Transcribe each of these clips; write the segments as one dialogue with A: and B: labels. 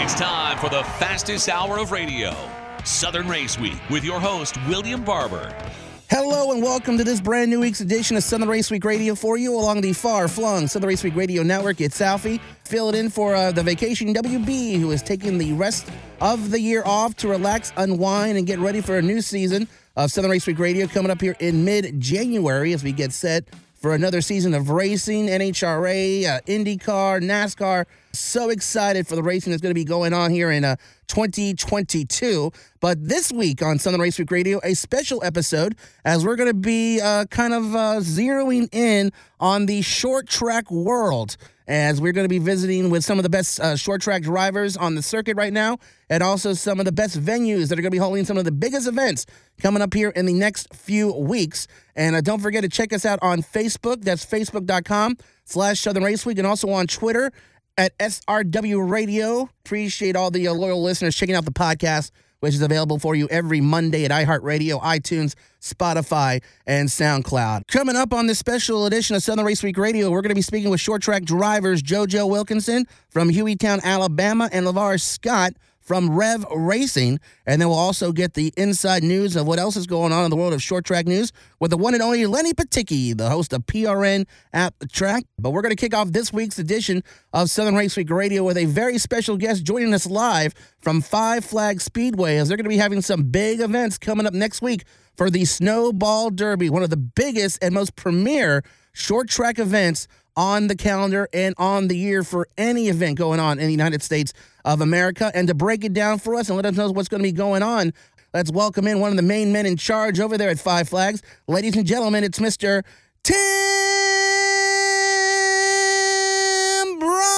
A: It's time for the fastest hour of radio, Southern Race Week, with your host, William Barber.
B: Hello and welcome to this brand new week's edition of Southern Race Week Radio for you along the far-flung Southern Race Week Radio Network. It's Alfie, filling in for uh, the vacation WB, who is taking the rest of the year off to relax, unwind, and get ready for a new season of Southern Race Week Radio coming up here in mid-January as we get set for another season of racing, NHRA, uh, IndyCar, NASCAR. So excited for the racing that's going to be going on here in uh, 2022. But this week on Southern Race Week Radio, a special episode as we're going to be uh, kind of uh, zeroing in on the short track world as we're going to be visiting with some of the best uh, short track drivers on the circuit right now, and also some of the best venues that are going to be holding some of the biggest events coming up here in the next few weeks. And uh, don't forget to check us out on Facebook. That's facebook.com slash Southern Race Week, and also on Twitter at SRW Radio. Appreciate all the uh, loyal listeners checking out the podcast which is available for you every Monday at iHeartRadio, iTunes, Spotify, and SoundCloud. Coming up on this special edition of Southern Race Week Radio, we're going to be speaking with short track drivers JoJo Wilkinson from Hueytown, Alabama, and LeVar Scott from Rev Racing. And then we'll also get the inside news of what else is going on in the world of short track news with the one and only Lenny Batycki, the host of PRN at the track. But we're going to kick off this week's edition of Southern Race Week Radio with a very special guest joining us live from Five Flag Speedway as they're going to be having some big events coming up next week for the Snowball Derby, one of the biggest and most premier short track events on the calendar and on the year for any event going on in the United States of America. And to break it down for us and let us know what's going to be going on, let's welcome in one of the main men in charge over there at Five Flags. Ladies and gentlemen, it's Mr. Tim Bryant.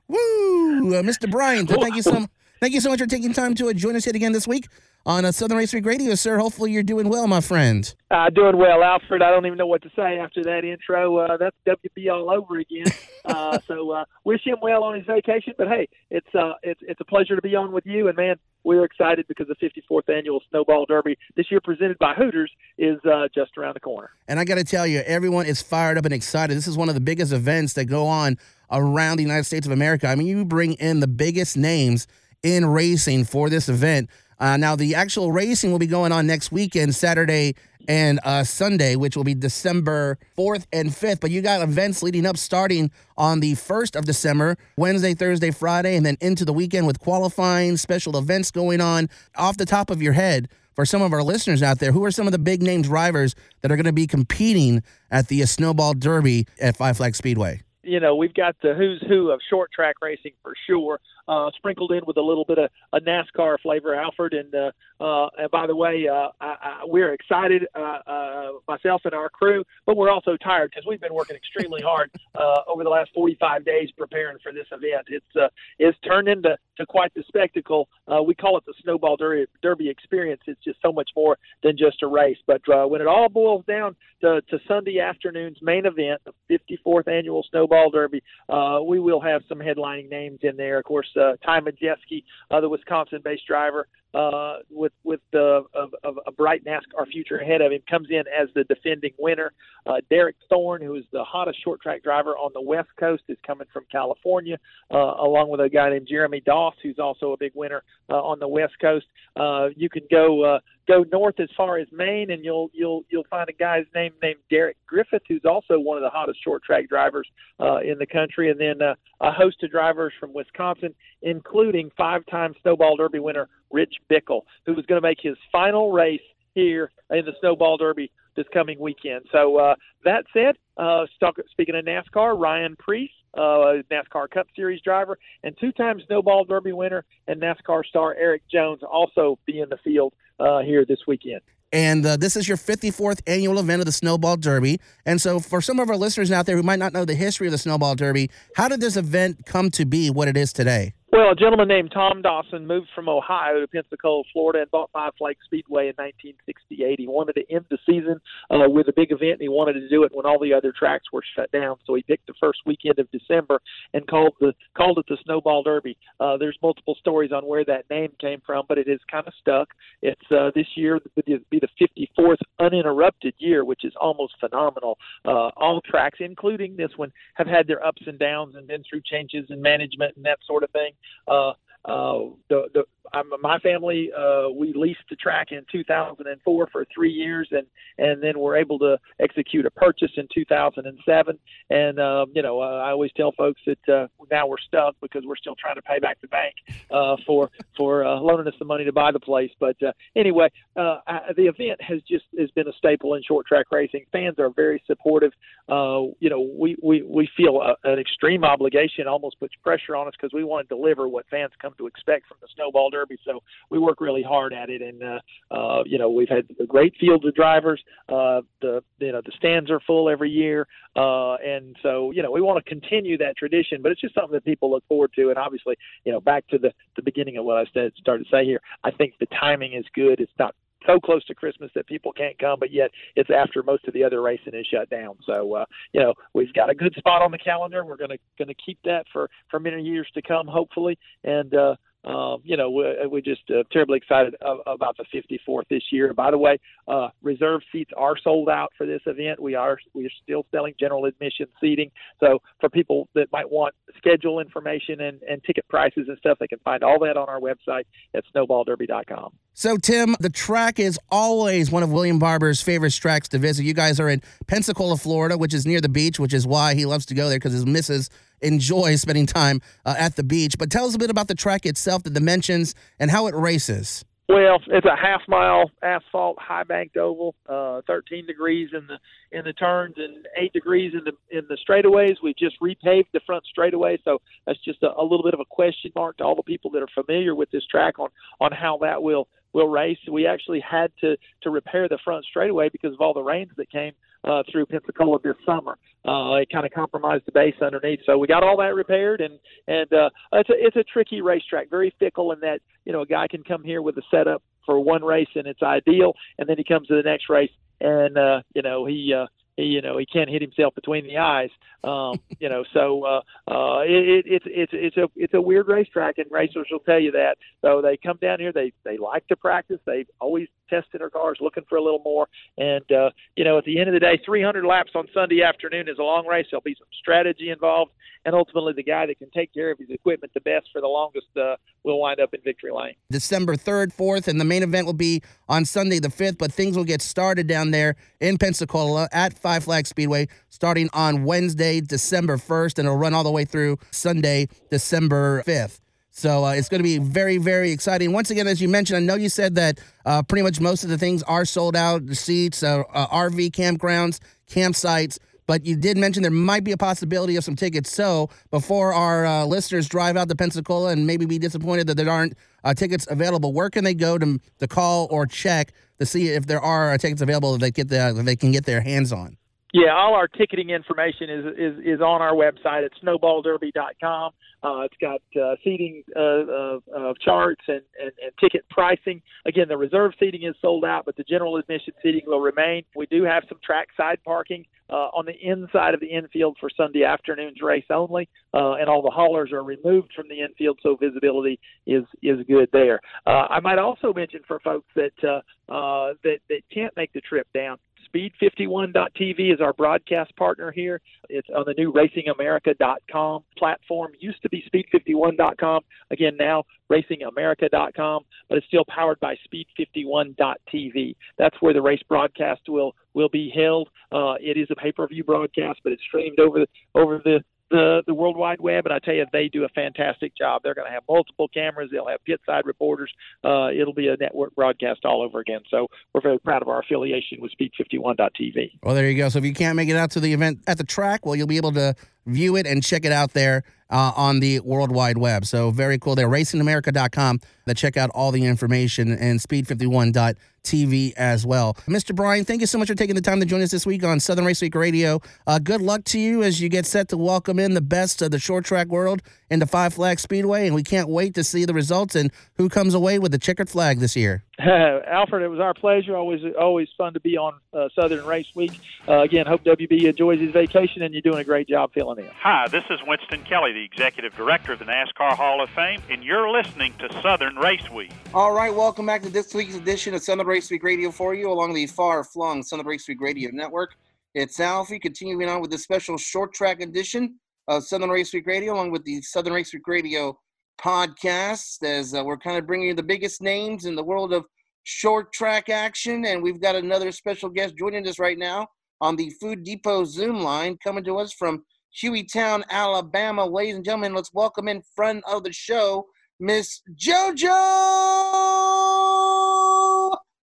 B: Woo! Uh, Mr. Bryant, thank you so Thank you so much for taking time to join us yet again this week on a uh, Southern Race Week Radio, sir. Hopefully, you're doing well, my friend.
C: Uh, doing well, Alfred. I don't even know what to say after that intro. Uh, that's WB all over again. uh, so uh, wish him well on his vacation. But hey, it's uh, it's it's a pleasure to be on with you. And man, we're excited because the 54th annual Snowball Derby this year, presented by Hooters, is uh, just around the corner.
B: And I got to tell you, everyone is fired up and excited. This is one of the biggest events that go on around the United States of America. I mean, you bring in the biggest names in racing for this event. Uh, now, the actual racing will be going on next weekend, Saturday and uh, Sunday, which will be December 4th and 5th. But you got events leading up starting on the 1st of December, Wednesday, Thursday, Friday, and then into the weekend with qualifying, special events going on. Off the top of your head, for some of our listeners out there, who are some of the big name drivers that are going to be competing at the Snowball Derby at Five Flag Speedway?
C: You know, we've got the who's who of short track racing for sure uh, sprinkled in with a little bit of a NASCAR flavor, Alfred. And uh, uh, and by the way, uh, I, I, we're excited, uh, uh, myself and our crew, but we're also tired because we've been working extremely hard uh, over the last 45 days preparing for this event. It's uh, it's turned into to quite the spectacle. Uh, we call it the Snowball Derby, Derby experience. It's just so much more than just a race. But uh, when it all boils down to, to Sunday afternoon's main event, the 54th annual Snowball Derby, uh, we will have some headlining names in there. Of course, uh, Ty Majeski, uh, the Wisconsin-based driver, uh, with with the of, of a bright NASCAR future ahead of him, comes in as the defending winner. Uh, Derek Thorn, who is the hottest short track driver on the West Coast, is coming from California, uh, along with a guy named Jeremy Doss, who's also a big winner uh, on the West Coast. Uh, you can go uh, go north as far as Maine, and you'll you'll you'll find a guy's name named Derek Griffith, who's also one of the hottest short track drivers uh, in the country, and then uh, a host of drivers from Wisconsin, including five-time Snowball Derby winner Rich Bickle, who was going to make his final race here in the Snowball Derby this coming weekend. So uh, that said, uh, speaking of NASCAR, Ryan Preece, uh, NASCAR Cup Series driver, and two-time Snowball Derby winner and NASCAR star Erik Jones also be in the field uh, here this weekend.
B: And uh, this is your 54th annual event of the Snowball Derby. And so, for some of our listeners out there who might not know the history of the Snowball Derby, how did this event come to be what it is today?
C: Well, a gentleman named Tom Dawson moved from Ohio to Pensacola, Florida, and bought Five Flags Speedway in 1968. He wanted to end the season uh, with a big event, and he wanted to do it when all the other tracks were shut down. So he picked the first weekend of December and called the called it the Snowball Derby. Uh, there's multiple stories on where that name came from, but it has kind of stuck. It's uh, this year would be the 54th uninterrupted year, which is almost phenomenal. Uh, all tracks, including this one, have had their ups and downs and been through changes in management and that sort of thing. Uh, uh, the, the I'm, my family uh, we leased the track in 2004 for three years, and and then we're able to execute a purchase in 2007. And um, you know, uh, I always tell folks that uh, now we're stuck because we're still trying to pay back the bank uh, for for uh, loaning us the money to buy the place. But uh, anyway, uh, I, the event has just has been a staple in short track racing. Fans are very supportive. Uh, you know, we we we feel a, an extreme obligation, almost puts pressure on us because we want to deliver what fans come to expect from the Snowball Derby. So we work really hard at it, and uh, uh, you know we've had a great field of drivers. Uh, the you know the stands are full every year, uh, and so you know we want to continue that tradition. But it's just something that people look forward to, and obviously you know back to the the beginning of what I said started to say here. I think the timing is good. It's not so close to Christmas that people can't come, but yet it's after most of the other racing is shut down. So uh, you know we've got a good spot on the calendar. We're gonna gonna keep that for for many years to come, hopefully. And uh, um, you know, we're, we're just uh, terribly excited about the 54th this year. By the way, uh, reserve seats are sold out for this event. We are we are still selling general admission seating. So for people that might want schedule information and, and ticket prices and stuff, they can find all that on our website at snowballderby.com.
B: So, Tim, the track is always one of William Barber's favorite tracks to visit. You guys are in Pensacola, Florida, which is near the beach, which is why he loves to go there because his missus enjoys spending time uh, at the beach. But tell us a bit about the track itself, the dimensions, and how it races.
C: Well, it's a half mile asphalt high banked oval, uh, 13 degrees in the in the turns and eight degrees in the in the straightaways. We just repaved the front straightaway, so that's just a, a little bit of a question mark to all the people that are familiar with this track on on how that will will race. We actually had to to repair the front straightaway because of all the rains that came uh, through Pensacola this summer. Uh, it kind of compromised the base underneath, so we got all that repaired, and and uh, it's a it's a tricky racetrack, very fickle in that you know a guy can come here with a setup for one race and it's ideal, and then he comes to the next race and uh, you know he uh, you know he can't hit himself between the eyes. Um, you know, so uh, uh, it, it, it's it's it's a it's a weird racetrack, and racers will tell you that. So they come down here, they they like to practice. They've always testing their cars, looking for a little more. And uh, you know, at the end of the day, 300 laps on Sunday afternoon is a long race. There'll be some strategy involved, and ultimately, the guy that can take care of his equipment the best for the longest uh, will wind up in victory lane.
B: December 3rd, 4th, and the main event will be on Sunday the 5th. But things will get started down there in Pensacola at Five Flag Speedway starting on Wednesday, December 1st, and it'll run all the way through Sunday, December 5th. So uh, it's going to be very, very exciting. Once again, as you mentioned, I know you said that uh, pretty much most of the things are sold out the seats, uh, uh RV campgrounds, campsites. But you did mention there might be a possibility of some tickets. So before our uh, listeners drive out to Pensacola and maybe be disappointed that there aren't uh, tickets available, where can they go to, to call or check to see if there are tickets available that they, get the, that they can get their hands on?
C: Yeah, all our ticketing information is is, is on our website at snowballderby.com. Uh, it's got uh, seating uh, uh, uh, charts and, and, and ticket pricing. Again, the reserve seating is sold out, but the general admission seating will remain. We do have some trackside parking uh, on the inside of the infield for Sunday afternoon's race only, and all the haulers are removed from the infield, so visibility is is good there. I might also mention for folks that that that can't make the trip down. Speed51.tv is our broadcast partner here. It's on the new RacingAmerica.com platform. Used to be Speed51.com. Again, now RacingAmerica.com, but it's still powered by Speed51.tv. That's where the race broadcast will will be held. Uh, it is a pay-per-view broadcast, but it's streamed over the over the the the World Wide Web, and I tell you, they do a fantastic job. They're going to have multiple cameras. They'll have pit side reporters. Uh, it'll be a network broadcast all over again. So we're very proud of our affiliation with Speed51.tv.
B: Well, there you go. So if you can't make it out to the event at the track, well, you'll be able to
D: view it and check it out there uh, on the World Wide Web. So very cool there. RacingAmerica.com to check out all the information and Speed51.tv as well. Mr. Bryant, thank you so much for taking the time to join us this week on Southern Race Week Radio. Uh, good luck to you as you get set to welcome in the best of the short track world into Five Flag Speedway, and we can't wait to see the results and who comes away with the checkered flag this year.
C: Alfred, it was our pleasure. Always, always fun to be on uh, Southern Race Week. Uh, again, hope WB enjoys his vacation, and you're doing a great job filling in.
E: Hi, this is Winston Kelley, the Executive Director of the NASCAR Hall of Fame, and you're listening to Southern Race Week.
D: All right, welcome back to this week's edition of Southern Race Week Radio for you along the far-flung Southern Race Week Radio Network. It's Alfie continuing on with the special short track edition of Southern Race Week Radio, along with the Southern Race Week Radio podcast, as uh, we're kind of bringing you the biggest names in the world of short track action. And we've got another special guest joining us right now on the Food Depot Zoom line, coming to us from Hueytown, Alabama. Ladies and gentlemen, let's welcome in front of the show, Miss JoJo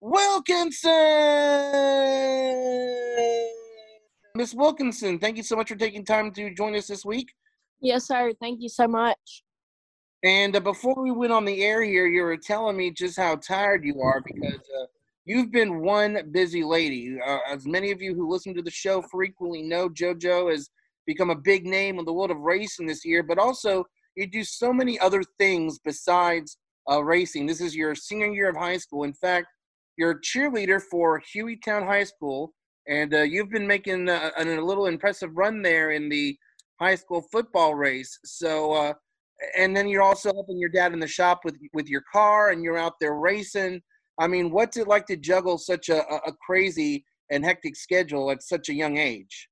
D: Wilkinson. Miss Wilkinson, thank you so much for taking time to join us this week.
F: Yes, sir. Thank you so much.
D: And uh, before we went on the air here, you were telling me just how tired you are because uh, you've been one busy lady. Uh, as many of you who listen to the show frequently know, JoJo has become a big name in the world of racing this year, but also you do so many other things besides uh, racing. This is your senior year of high school. In fact, you're a cheerleader for Hueytown High School, and uh, you've been making a, a, little impressive run there in the high school football race. So, uh, and then you're also helping your dad in the shop with with your car, and you're out there racing. I mean, what's it like to juggle such a, a crazy and hectic schedule at such a young age?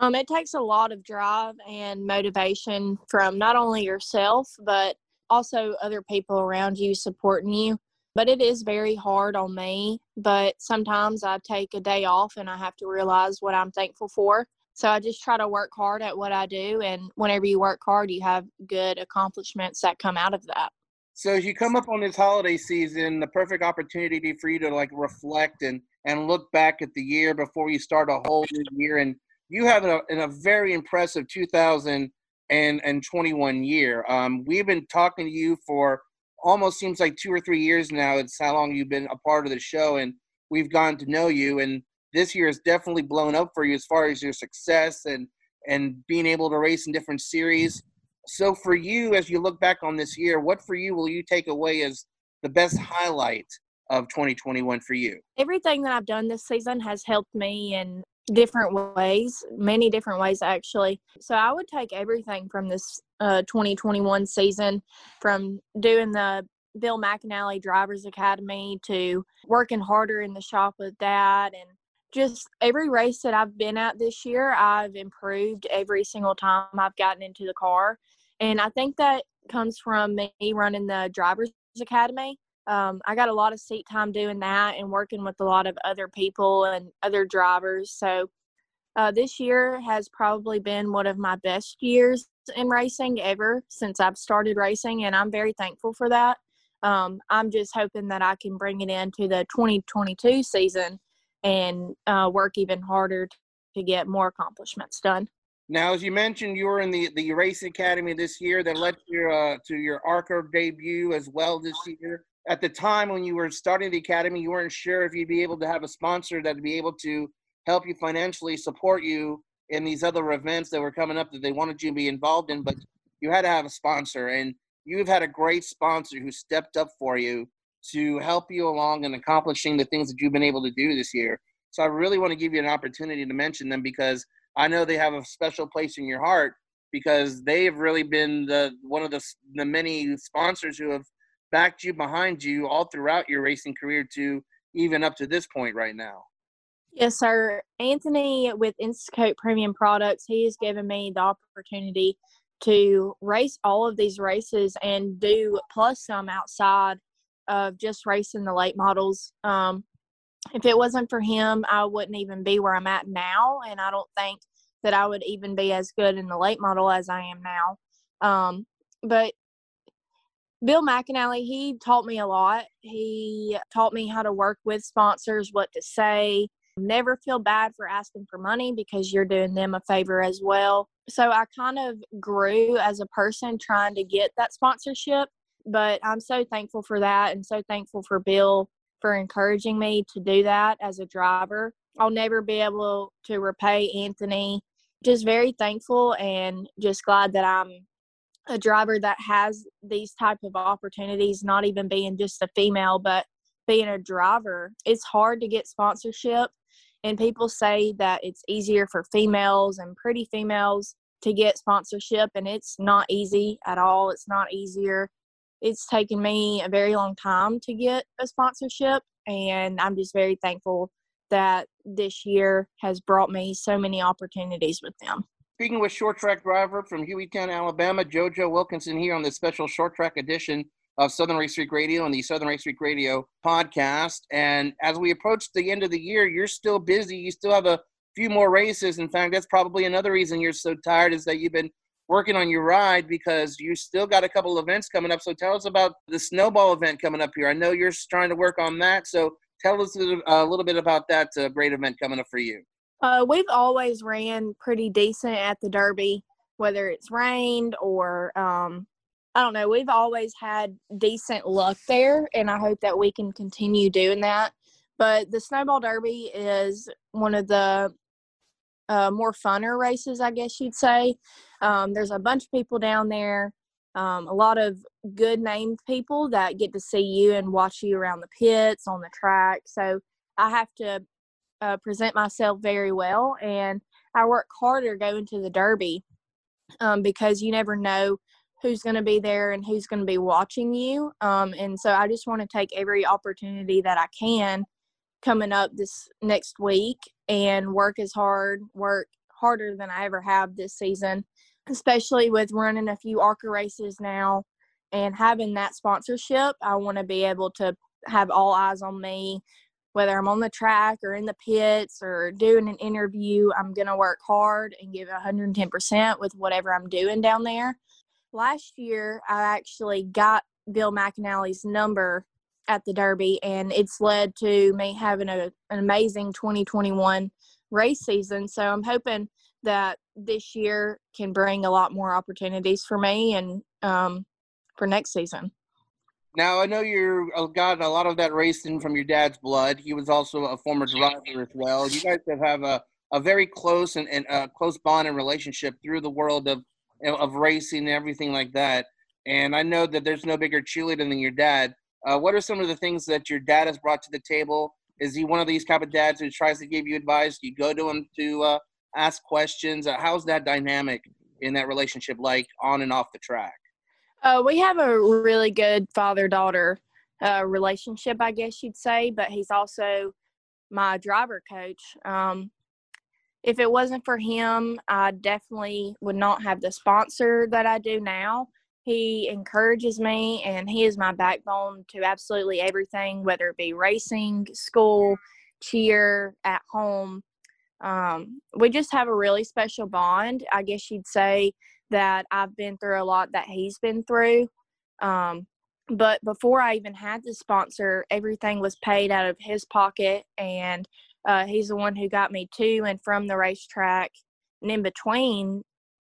F: Um, it takes a lot of drive and motivation from not only yourself, but also other people around you supporting you. But it is very hard on me. But sometimes I take a day off and I have to realize what I'm thankful for. So I just try to work hard at what I do. And whenever you work hard, you have good accomplishments that come out of that.
D: So as you come up on this holiday season, the perfect opportunity for you to like reflect and and look back at the year before you start a whole new year. And you have a, a very impressive 2021 year. Um, we've been talking to you for almost seems like two or three years now. It's how long you've been a part of the show, and we've gotten to know you. And this year has definitely blown up for you as far as your success and and being able to race in different series. So for you, as you look back on this year, what for you will you take away as the best highlight of 2021 for you?
F: Everything that I've done this season has helped me in different ways, many different ways actually. So I would take everything from this uh, 2021 season, from doing the Bill McAnally Drivers Academy to working harder in the shop with Dad, and just every race that I've been at this year, I've improved every single time I've gotten into the car, and I think that comes from me running the Drivers Academy um, I got a lot of seat time doing that and working with a lot of other people and other drivers. So uh, this year has probably been one of my best years in racing ever since I've started racing, and I'm very thankful for that. Um, I'm just hoping that I can bring it into the 2022 season and uh, work even harder to get more accomplishments done.
D: Now, as you mentioned, you were in the, the Racing Academy this year that led you uh, to your ARCA debut as well this year at the time when you were starting the academy, you weren't sure if you'd be able to have a sponsor that'd be able to help you financially support you in these other events that were coming up that they wanted you to be involved in, but you had to have a sponsor. And you've had a great sponsor who stepped up for you to help you along in accomplishing the things that you've been able to do this year. So I really want to give you an opportunity to mention them because I know they have a special place in your heart because they've really been the one of the the many sponsors who have backed you behind you all throughout your racing career to even up to this point right now.
F: Yes, sir. Anthony with Instacoat Premium Products, he has given me the opportunity to race all of these races and do plus some outside of just racing the late models. Um, if it wasn't for him, I wouldn't even be where I'm at now, and I don't think that I would even be as good in the late model as I am now. Um, but Bill McAnally, he taught me a lot. He taught me how to work with sponsors, what to say. Never feel bad for asking for money because you're doing them a favor as well. so I kind of grew as a person trying to get that sponsorship. But I'm so thankful for that and so thankful for Bill for encouraging me to do that as a driver. I'll never be able to repay Anthony. Just very thankful and just glad that I'm a driver that has these type of opportunities, not even being just a female, but being a driver. It's hard to get sponsorship and people say that it's easier for females and pretty females to get sponsorship and it's not easy at all. It's not easier it's taken me a very long time to get a sponsorship and i'm just very thankful that this year has brought me so many opportunities with them
D: speaking with short track driver from hueytown alabama jojo wilkinson here on the special short track edition of southern race week radio and the southern race week radio podcast and as we approach the end of the year you're still busy you still have a few more races in fact that's probably another reason you're so tired is that you've been working on your ride because you still got a couple events coming up. So tell us about the snowball event coming up here. I know you're trying to work on that. So tell us a little bit about that uh, great event coming up for you.
F: Uh, we've always ran pretty decent at the Derby, whether it's rained or um, I don't know. We've always had decent luck there, and I hope that we can continue doing that. But the Snowball Derby is one of the uh, more funner races, I guess you'd say. Um, there's a bunch of people down there, um, a lot of good named people that get to see you and watch you around the pits, on the track. So I have to uh, present myself very well, and I work harder going to the Derby um, because you never know who's going to be there and who's going to be watching you. Um, and so I just want to take every opportunity that I can coming up this next week and work as hard, work harder than I ever have this season, especially with running a few ARCA races now and having that sponsorship. I want to be able to have all eyes on me, whether I'm on the track or in the pits or doing an interview. I'm going to work hard and give 110% with whatever I'm doing down there. Last year, I actually got Bill McAnally's number at the Derby, and it's led to me having a, an amazing 2021 race season. So I'm hoping that this year can bring a lot more opportunities for me and um, for next season.
D: Now I know you uh, got a lot of that racing from your dad's blood. He was also a former driver as well. You guys have, have a, a very close and, and a close bond and relationship through the world of of racing and everything like that. And I know that there's no bigger cheerleader than your dad. Uh, what are some of the things that your dad has brought to the table? Is he one of these type of dads who tries to give you advice? You go to him to uh, ask questions? Uh, how's that dynamic in that relationship like on and off the track?
F: Uh, we have a really good father daughter uh, relationship, I guess you'd say, but he's also my driver coach. Um, if it wasn't for him, I definitely would not have the sponsor that I do now. He encourages me and he is my backbone to absolutely everything, whether it be racing, school, cheer, at home. Um, we just have a really special bond. I guess you'd say that I've been through a lot that he's been through. Um, but before I even had the sponsor, everything was paid out of his pocket, and uh, he's the one who got me to and from the racetrack. And in between,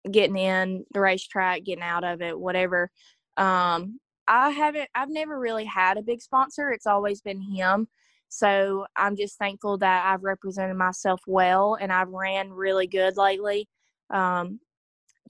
F: getting in the racetrack, getting out of it, whatever. Um, I haven't, I've never really had a big sponsor. It's always been him. So I'm just thankful that I've represented myself well and I've ran really good lately. Um,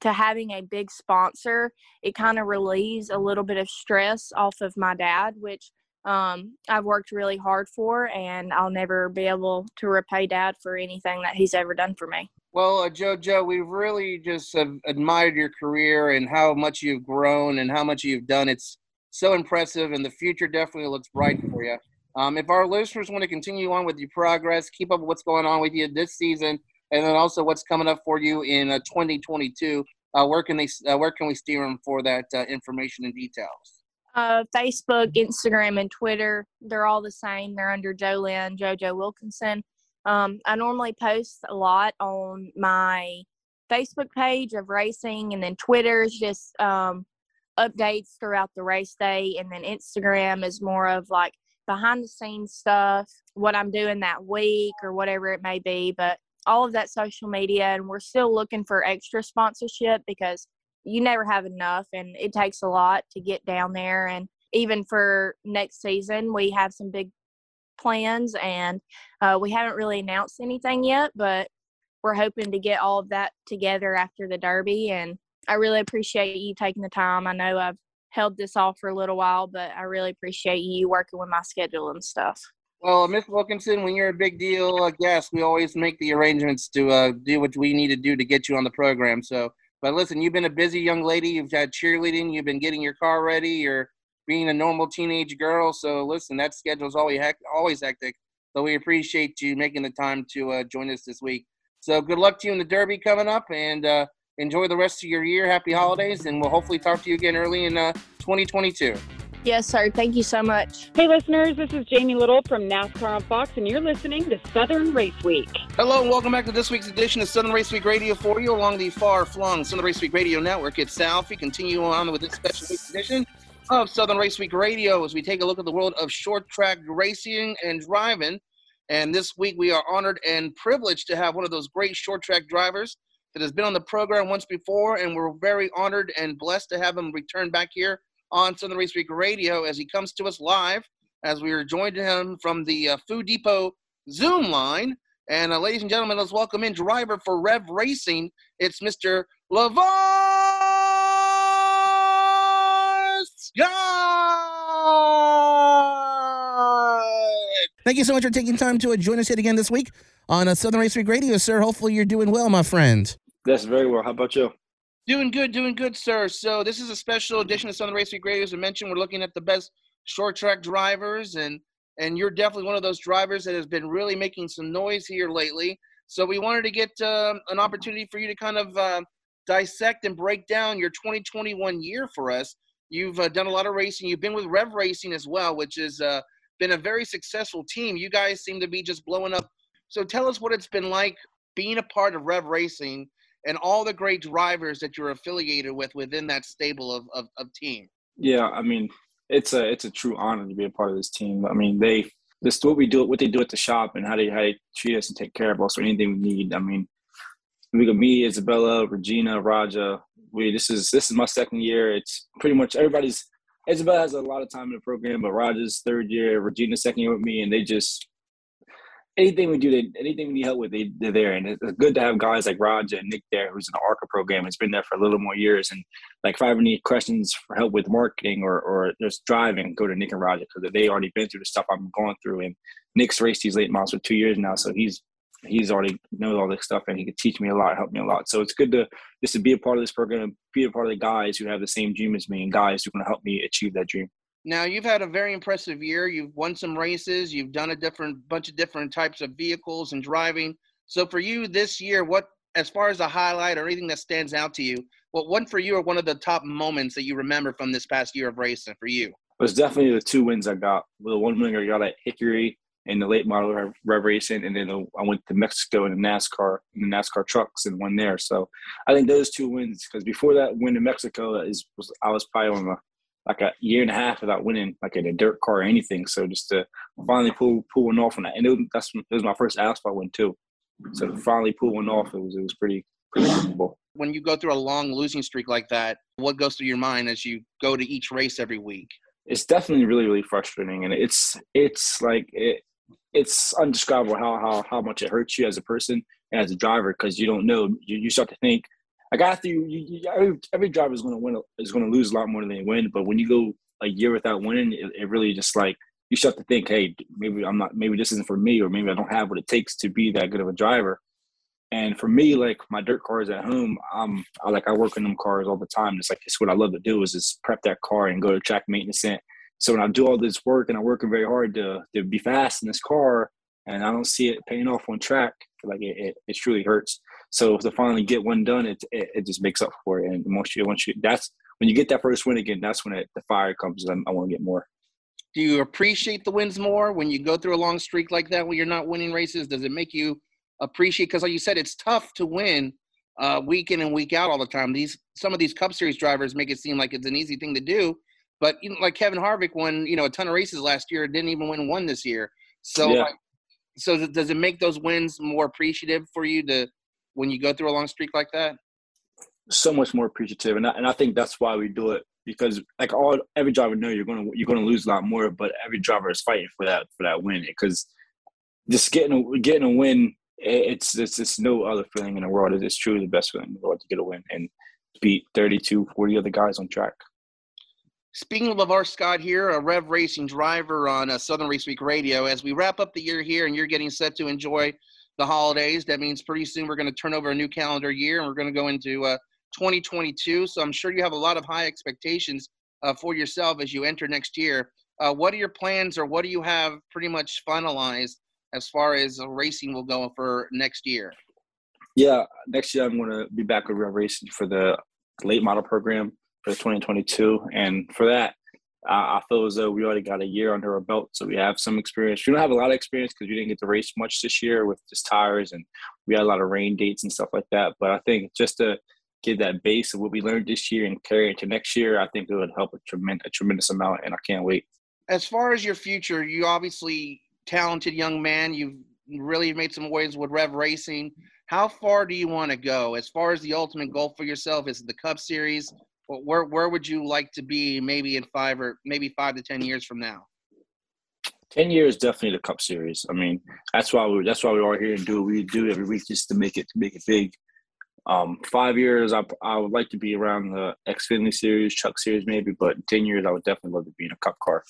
F: to having a big sponsor, it kind of relieves a little bit of stress off of my dad, which um, I've worked really hard for, and I'll never be able to repay dad for anything that he's ever done for me.
D: Well, uh, JoJo, we've really just admired your career and how much you've grown and how much you've done. It's so impressive, and the future definitely looks bright for you. Um, if our listeners want to continue on with your progress, keep up with what's going on with you this season, and then also what's coming up for you in uh, 2022, uh, where can they? Uh, where can we steer them for that information and details?
F: Facebook, Instagram, and Twitter. They're all the same. They're under Jolynn JoJo Wilkinson. Um, I normally post a lot on my Facebook page of racing, and then Twitter is just um, updates throughout the race day, and then Instagram is more of like behind the scenes stuff, what I'm doing that week or whatever it may be. But all of that social media, and we're still looking for extra sponsorship because you never have enough, and it takes a lot to get down there. And even for next season, we have some big plans, and uh, we haven't really announced anything yet, but we're hoping to get all of that together after the Derby. And I really appreciate you taking the time. I know I've held this off for a little while, but I really appreciate you working with my schedule and stuff.
D: Well, Miss Wilkinson, when you're a big deal uh, guest, we always make the arrangements to uh, do what we need to do to get you on the program. So, but listen, you've been a busy young lady. You've had cheerleading. You've been getting your car ready. You're being a normal teenage girl. So, listen, that schedule's always hect- always hectic. So, we appreciate you making the time to uh, join us this week. So, good luck to you in the Derby coming up, and uh, enjoy the rest of your year. Happy holidays, and we'll hopefully talk to you again early in uh, 2022.
F: Yes, sir. Thank you so much.
G: Hey, listeners, this is Jamie Little from NASCAR on Fox, and you're listening to Southern Race Week.
D: Hello, and welcome back to this week's edition of Southern Race Week Radio for you along the far flung Southern Race Week Radio Network. It's South. We continue on with this special edition of Southern Race Week Radio as we take a look at the world of short track racing and driving. And this week we are honored and privileged to have one of those great short track drivers that has been on the program once before, and we're very honored and blessed to have him return back here on Southern Race Week Radio as he comes to us live as we are joined to him from the uh, Food Depot Zoom line. And uh, ladies and gentlemen, let's welcome in driver for Rev Racing. It's Mr. LeVar Thank you so much for taking time to uh, join us yet again this week on uh, Southern Race Week Radio, sir. Hopefully you're doing well, my friend.
H: That's very well. How about you?
D: Doing good, doing good, sir. So this is a special edition of Southern Race Week Radio. As I mentioned, we're looking at the best short track drivers, and and you're definitely one of those drivers that has been really making some noise here lately. So we wanted to get uh, an opportunity for you to kind of uh, dissect and break down your 2021 year for us. You've uh, done a lot of racing. You've been with Rev Racing as well, which has uh, been a very successful team. You guys seem to be just blowing up. So tell us what it's been like being a part of Rev Racing and all the great drivers that you're affiliated with within that stable of, of, of team.
H: Yeah, I mean, it's a it's a true honor to be a part of this team. I mean, they this what we do, what they do at the shop, and how they how they treat us and take care of us or anything we need. I mean, we got me, Isabella, Regina, Rajah. We this is this is my second year. It's pretty much everybody's. Isabella has a lot of time in the program, but Rajah's third year, Regina's second year with me, and they just anything we do, they, anything we need help with, they, they're there. And it's good to have guys like Rajah and Nick there, who's in the ARCA program, has been there for a little more years. And like, if I ever need questions for help with marketing or, or just driving, go to Nick and Rajah because they already been through the stuff I'm going through. And Nick's raced these late models for two years now, so he's he's already knows all this stuff and he could teach me a lot, help me a lot. So it's good to just to be a part of this program, be a part of the guys who have the same dream as me and guys who to help me achieve that dream.
D: Now you've had a very impressive year. You've won some races. You've done a different bunch of different types of vehicles and driving. So for you this year, what as far as a highlight or anything that stands out to you, what one for you or one of the top moments that you remember from this past year of racing for you?
H: It was definitely the two wins I got. The one win I got at Hickory in the late model rev racing, and then I went to Mexico in the NASCAR in the NASCAR trucks and won there. So I think those two wins, because before that win in Mexico is was I was probably on the like a year and a half without winning like in a dirt car or anything. So just to finally pull pull one off on that, and it was, that's it was my first asphalt win too. So to finally pull one off, it was it was pretty pretty comfortable.
D: When you go through a long losing streak like that, what goes through your mind as you go to each race every week?
H: It's definitely really really frustrating, and it's it's like it it's undescribable how how how much it hurts you as a person and as a driver because you don't know you, you start to think like after you, you, you every, every driver is going to win is going to lose a lot more than they win. But when you go a year without winning, it, it, really just like you start to think, hey, maybe I'm not, maybe this isn't for me, or maybe I don't have what it takes to be that good of a driver. And for me, like my dirt cars at home, um, I like I work in them cars all the time. It's like it's what I love to do is just prep that car and go to track maintenance. And so when I do all this work and I'm working very hard to to be fast in this car, and I don't see it paying off on track, like it, it, it truly hurts. So to finally get one done, it, it, it just makes up for it. And once you once you that's when you get that first win again, that's when it, the fire comes. And I want to get more.
D: Do you appreciate the wins more when you go through a long streak like that when you're not winning races? Does it make you appreciate? Because like you said, it's tough to win uh, week in and week out all the time. These some of these Cup Series drivers make it seem like it's an easy thing to do, but you know, like Kevin Harvick won you know a ton of races last year, didn't even win one this year. So
H: yeah.
D: like, so does it make those wins more appreciative for you to when you go through a long streak like that?
H: So much more appreciative, and I, and I think that's why we do it because like all every driver know you're gonna you're gonna lose a lot more, but every driver is fighting for that for that win because just getting a, getting a win it's it's just no other feeling in the world. It's truly the best feeling in the world to get a win and beat 32, 40 other guys on track.
D: Speaking of LeVar Scott here, a Rev Racing driver on uh, Southern Race Week Radio, as we wrap up the year here and you're getting set to enjoy the holidays, that means pretty soon we're going to turn over a new calendar year and we're going to go into uh, 2022. So I'm sure you have a lot of high expectations uh, for yourself as you enter next year. Uh, what are your plans or what do you have pretty much finalized as far as racing will go for next year?
H: Yeah, next year I'm going to be back with Rev Racing for the late model program for 2022, and for that, uh, I feel as though we already got a year under our belt, so we have some experience. We don't have a lot of experience because we didn't get to race much this year with just tires, and we had a lot of rain dates and stuff like that. But I think just to get that base of what we learned this year and carry it to next year, I think it would help a tremendous, a tremendous amount, and I can't wait.
D: As far as your future, you obviously talented young man. You've really made some waves with Rev Racing. How far do you want to go? As far as the ultimate goal for yourself, is the Cup Series? Where where would you like to be maybe in five or maybe five to ten years from now?
H: Ten years, definitely the Cup Series. I mean, that's why we that's why we are here and do what we do every week just to make it to make it big. Um, five years, I I would like to be around the Xfinity Series, Truck Series maybe, but ten years, I would definitely love to be in a Cup car.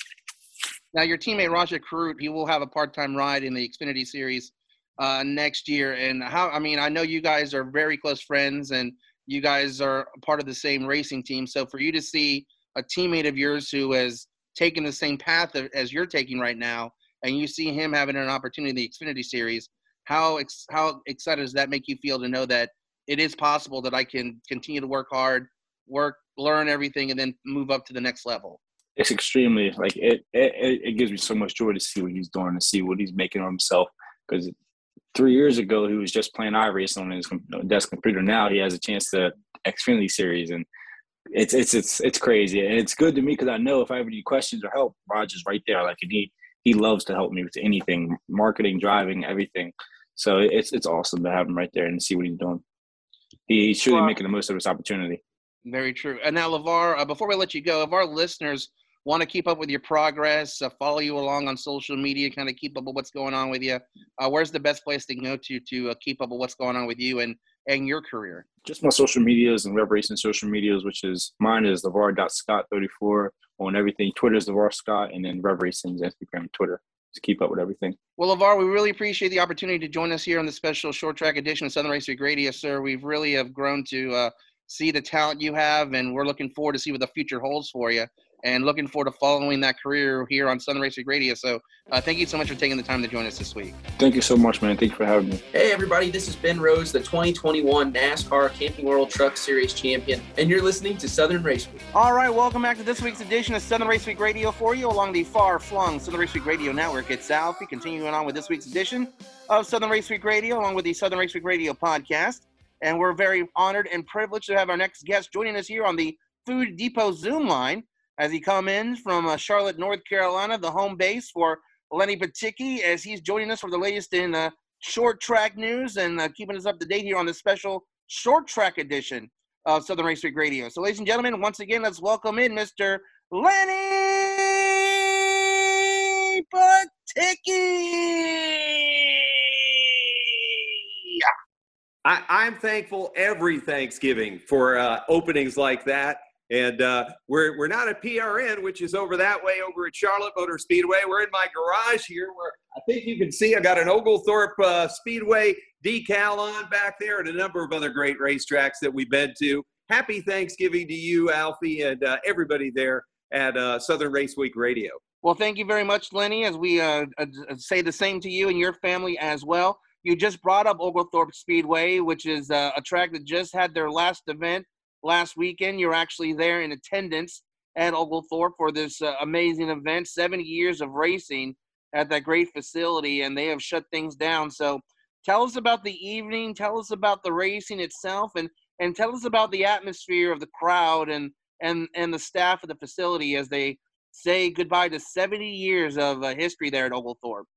D: Now, your teammate Rajah Caruth, he will have a part-time ride in the Xfinity Series uh, next year. And how? I mean, I know you guys are very close friends, and you guys are part of the same racing team. So for you to see a teammate of yours who has taken the same path as you're taking right now, and you see him having an opportunity in the Xfinity Series, how ex- how excited does that make you feel to know that it is possible that I can continue to work hard, work, learn everything, and then move up to the next level?
H: it's extremely like it, it it gives me so much joy to see what he's doing to see what he's making of himself because three years ago he was just playing iRacing on his desk computer now. He has a chance to Xfinity series and it's it's it's it's crazy. And it's good to me because I know if I have any questions or help Rajah's right there. Like and he he loves to help me with anything marketing driving everything. So it's it's awesome to have him right there and see what he's doing. He's truly making the most of this opportunity.
D: Very true. And now LeVar uh, before we let you go if our listeners want to keep up with your progress, uh, follow you along on social media, kind of keep up with what's going on with you, uh, where's the best place to go to to uh, keep up with what's going on with you and and your career?
H: Just my social medias and Rev Racing social medias, which is mine is LeVar.Scott34 on everything. Twitter is LeVar Scott, and then Rev Racing's Instagram and Twitter to keep up with everything.
D: Well, LeVar, we really appreciate the opportunity to join us here on the special short track edition of Southern Race Week Radio, sir. We've really have grown to uh, see the talent you have, and we're looking forward to see what the future holds for you and looking forward to following that career here on Southern Race Week Radio. So uh, thank you so much for taking the time to join us this week.
H: Thank you so much, man. Thank you for having me.
I: Hey, everybody. This is Ben Rhodes, the 2021 NASCAR Camping World Truck Series champion, and you're listening to Southern Race Week.
D: All right, welcome back to this week's edition of Southern Race Week Radio for you along the far-flung Southern Race Week Radio network at South. We continuing on with this week's edition of Southern Race Week Radio along with the Southern Race Week Radio podcast. And we're very honored and privileged to have our next guest joining us here on the Food Depot Zoom line as he comes in from uh, Charlotte, North Carolina, the home base for Lenny Batycki, as he's joining us for the latest in uh, short track news and uh, keeping us up to date here on the special short track edition of Southern Race Week Radio. So, ladies and gentlemen, once again, let's welcome in Mr. Lenny Batycki.
J: I, I'm thankful every Thanksgiving for uh, openings like that. And uh, we're, we're not at PRN, which is over that way over at Charlotte Motor Speedway. We're in my garage here where I think you can see I got an Oglethorpe uh, Speedway decal on back there and a number of other great racetracks that we've been to. Happy Thanksgiving to you, Alfie, and uh, everybody there at uh, Southern Race Week Radio.
D: Well, thank you very much, Lenny, as we uh, uh, say the same to you and your family as well. You just brought up Oglethorpe Speedway, which is a track that just had their last event last weekend. You're actually there in attendance at Oglethorpe for this uh, amazing event. 70 years of racing at that great facility, and they have shut things down. So, tell us about the evening. Tell us about the racing itself, and and tell us about the atmosphere of the crowd and and and the staff of the facility as they say goodbye to 70 years of uh, history there at Oglethorpe.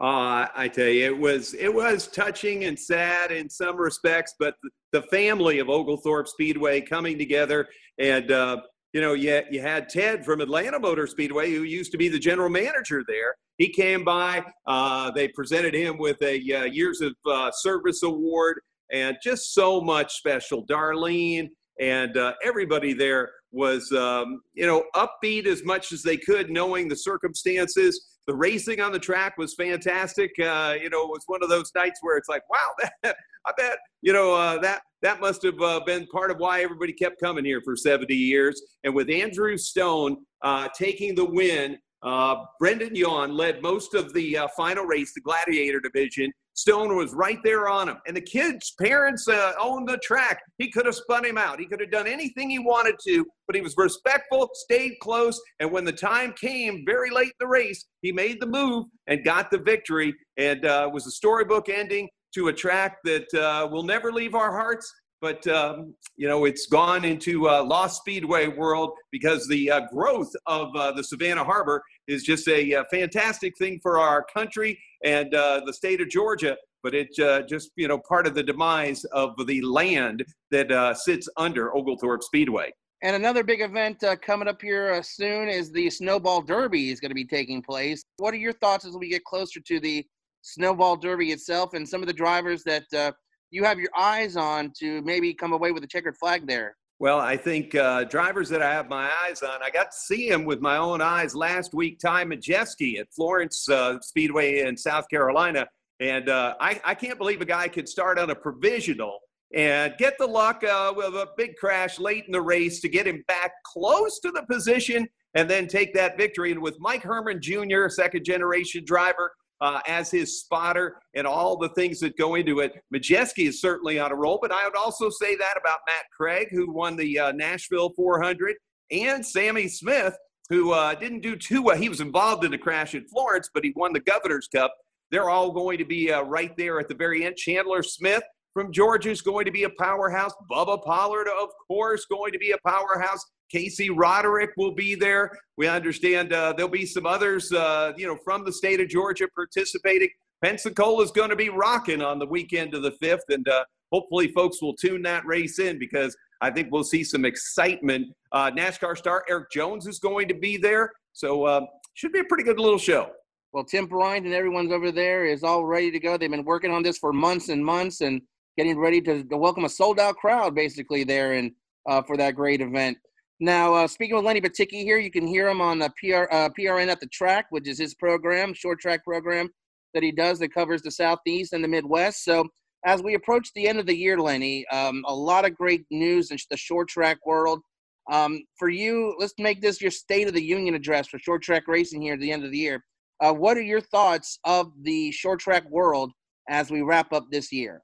J: Uh, I tell you, it was it was touching and sad in some respects, but the, family of Oglethorpe Speedway coming together, and uh, you know, you, you had Ted from Atlanta Motor Speedway, who used to be the general manager there. He came by. Uh, they presented him with a uh, years of uh, service award, and just so much special. Darlene and uh, everybody there was, um, you know, upbeat as much as they could, knowing the circumstances the racing on the track was fantastic. Uh, you know, it was one of those nights where it's like, wow, that, I bet you know uh, that that must have uh, been part of why everybody kept coming here for 70 years. And with Andrew Stone uh, taking the win, uh, Brendan Yawn led most of the uh, final race, the Gladiator division. Stone was right there on him. And the kids' parents uh, owned the track. He could have spun him out. He could have done anything he wanted to, but he was respectful, stayed close. And when the time came, very late in the race, he made the move and got the victory. And uh, was a storybook ending to a track that uh, will never leave our hearts. But um, you know, it's gone into uh, Lost Speedway world because the uh, growth of uh, the Savannah Harbor is just a, uh, fantastic thing for our country and uh, the state of Georgia. But it's uh, just you know part of the demise of the land that sits under Oglethorpe Speedway.
D: And another big event coming up here soon is the Snowball Derby is going to be taking place. What are your thoughts as we get closer to the Snowball Derby itself and some of the drivers that you have your eyes on to maybe come away with a checkered flag there?
J: Well, I think uh, drivers that I have my eyes on, I got to see him with my own eyes last week. Ty Majeski at Florence uh, Speedway in South Carolina, and uh, I, I, can't believe a guy could start on a provisional and get the luck uh, with a big crash late in the race to get him back close to the position and then take that victory. And with Mike Herman Jr., second generation driver, uh, as his spotter and all the things that go into it. Majeski is certainly on a roll, but I would also say that about Matt Craig, who won the uh, Nashville 400, and Sammy Smith, who uh, didn't do too well. He was involved in the crash in Florence, but he won the Governor's Cup. They're all going to be uh, right there at the very end. Chandler Smith from Georgia is going to be a powerhouse. Bubba Pollard, of course, going to be a powerhouse. Casey Roderick will be there. We understand uh, there'll be some others, uh, you know, from the state of Georgia participating. Pensacola is going to be rocking on the weekend of the fifth, and uh, hopefully, folks will tune that race in because I think we'll see some excitement. Uh, NASCAR star Erik Jones is going to be there, so uh, should be a pretty good little show.
D: Well, Tim Bryant and everyone's over there is all ready to go. They've been working on this for months and months, and getting ready to, to welcome a sold out crowd basically there and uh, for that great event. Now, uh, speaking with Lenny Batycki here, you can hear him on the PR, uh, PRN at the track, which is his program, short track program that he does that covers the Southeast and the Midwest. So, as we approach the end of the year, Lenny, um, a lot of great news in the short track world. Um, for you, let's make this your State of the Union address for short track racing here at the end of the year. Uh, what are your thoughts of the short track world as we wrap up this year?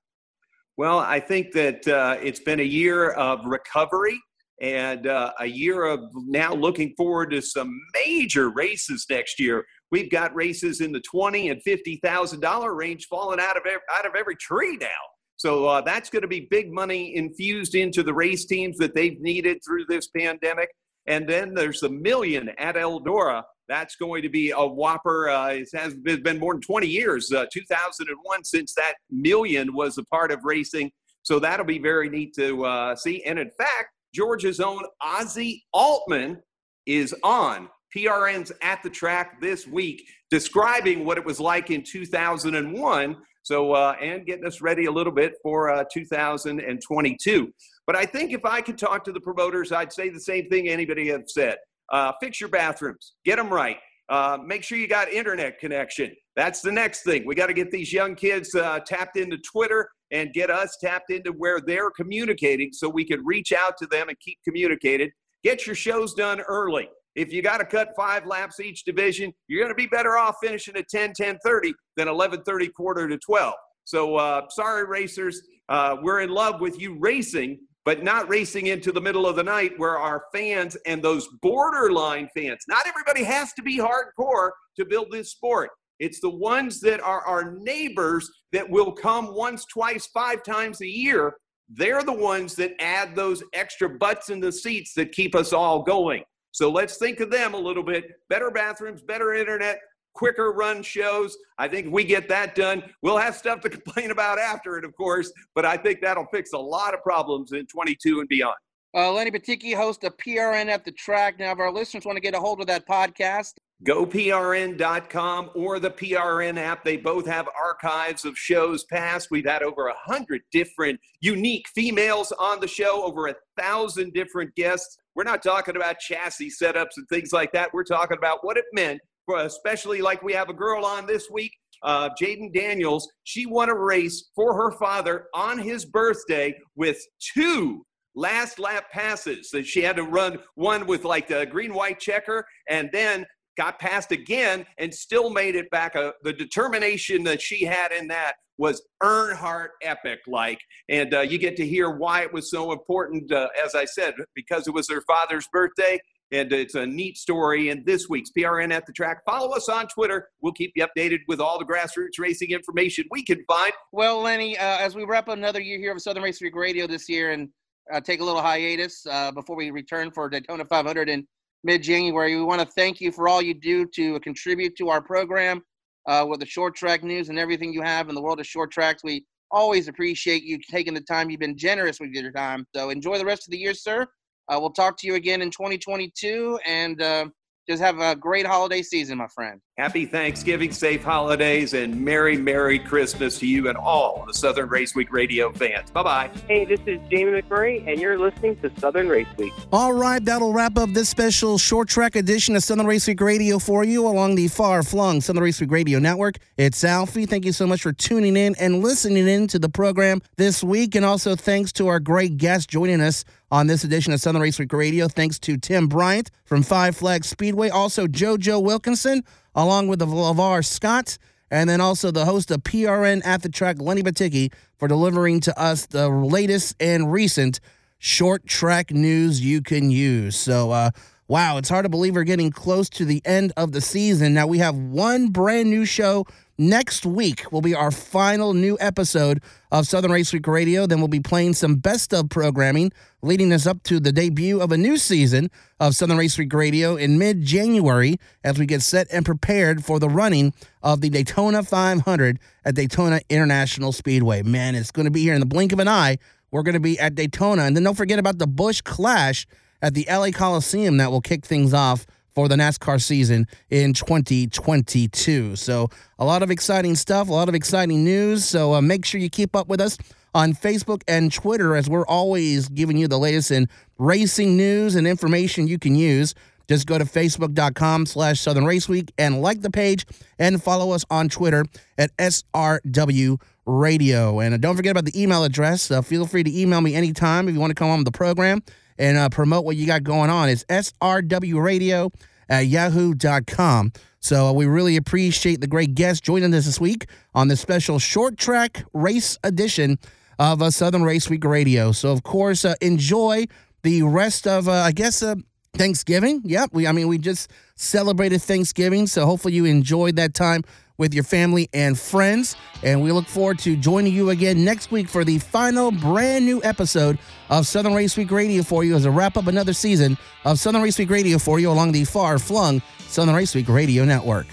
J: Well, I think that uh, it's been a year of recovery and uh, a year of now looking forward to some major races next year. We've got races in the twenty and fifty thousand dollar range falling out of every, out of every tree now. So uh, that's going to be big money infused into the race teams that they've needed through this pandemic. And then there's the million at Eldora. That's going to be a whopper. Uh, it has been more than 20 years, uh, 2001, since that million was a part of racing. So that'll be very neat to uh, see. And in fact, Georgia's own Ozzie Altman is on PRN's at the track this week, describing what it was like in 2001. So, uh, and getting us ready a little bit for uh, 2022. But I think if I could talk to the promoters, I'd say the same thing anybody have said. Uh, fix your bathrooms, get them right. Uh, make sure you got internet connection. That's the next thing. We got to get these young kids uh, tapped into Twitter and get us tapped into where they're communicating so we can reach out to them and keep communicated. Get your shows done early. If you got to cut five laps each division, you're going to be better off finishing at 10, 10 30 than 11 30 quarter to 12. So, uh, sorry, racers. Uh, we're in love with you racing, but not racing into the middle of the night where our fans and those borderline fans, not everybody has to be hardcore to build this sport. It's the ones that are our neighbors that will come once, twice, five times a year. They're the ones that add those extra butts in the seats that keep us all going. So let's think of them a little bit. Better bathrooms, better internet, quicker run shows. I think if we get that done, we'll have stuff to complain about after it, of course, but I think that'll fix a lot of problems in 22 and beyond.
B: Uh, Lenny Batycki hosts a PRN at the track. Now, if our listeners want to get a hold of that podcast,
J: GoPRN.com or the PRN app. They both have archives of shows past. We've had over a hundred different unique females on the show, over a thousand different guests. We're not talking about chassis setups and things like that. We're talking about what it meant especially like we have a girl on this week, uh, Jaden Daniels. She won a race for her father on his birthday with two last lap passes that she had to run one with like the green white checker and then got past again and still made it back. Uh, the determination that she had in that was Earnhardt epic like. And uh, you get to hear why it was so important, uh, as I said, because it was her father's birthday. And it's a neat story in this week's PRN at the track. Follow us on Twitter. We'll keep you updated with all the grassroots racing information we can find.
B: Well, Lenny, uh, as we wrap up another year here of Southern Race Week Radio this year and uh, take a little hiatus uh, before we return for Daytona 500 in mid January. We want to thank you for all you do to contribute to our program uh, with the short track news and everything you have in the world of short tracks. We always appreciate you taking the time. You've been generous with your time. So enjoy the rest of the year, sir. Uh, we'll talk to you again in 2022 and uh, just have a great holiday season, my friend.
J: Happy Thanksgiving, safe holidays, and Merry, Merry Christmas to you and all the Southern Race Week radio fans. Bye bye.
K: Hey, this is Jamie McMurray, and you're listening to Southern Race Week.
B: All right, that'll wrap up this special short track edition of Southern Race Week Radio for you along the far flung Southern Race Week Radio Network. It's Alfie. Thank you so much for tuning in and listening in to the program this week. And also thanks to our great guests joining us on this edition of Southern Race Week Radio. Thanks to Tim Bryant from Five Flags Speedway, also JoJo Wilkinson, along with the LeVar Scott, and then also the host of PRN at the track, Lenny Batycki, for delivering to us the latest and recent short track news you can use. So, uh, wow, it's hard to believe we're getting close to the end of the season. Now we have one brand new show Next week will be our final new episode of Southern Race Week Radio. Then we'll be playing some best of programming, leading us up to the debut of a new season of Southern Race Week Radio in mid January as we get set and prepared for the running of the Daytona 500 at Daytona International Speedway. Man, it's going to be here in the blink of an eye. We're going to be at Daytona. And then don't forget about the Busch Clash at the LA Coliseum that will kick things off for the NASCAR season in 2022. So, a lot of exciting stuff, a lot of exciting news. So, uh, make sure you keep up with us on Facebook and Twitter as we're always giving you the latest in racing news and information you can use. Just go to facebook.com slash Southern Race Week and like the page and follow us on Twitter at SRW Radio. And uh, don't forget about the email address. Uh, feel free to email me anytime if you want to come on the program and uh, promote what you got going on. It's srwradio at yahoo.com. So uh, we really appreciate the great guests joining us this week on this special short track race edition of uh, Southern Race Week Radio. So, of course, uh, enjoy the rest of, uh, I guess, uh, Thanksgiving. Yep. We, I mean, we just celebrated Thanksgiving. So hopefully you enjoyed that time with your family and friends. And we look forward to joining you again next week for the final brand new episode of Southern Race Week Radio for you as a wrap up another season of Southern Race Week Radio for you along the far flung Southern Race Week Radio Network.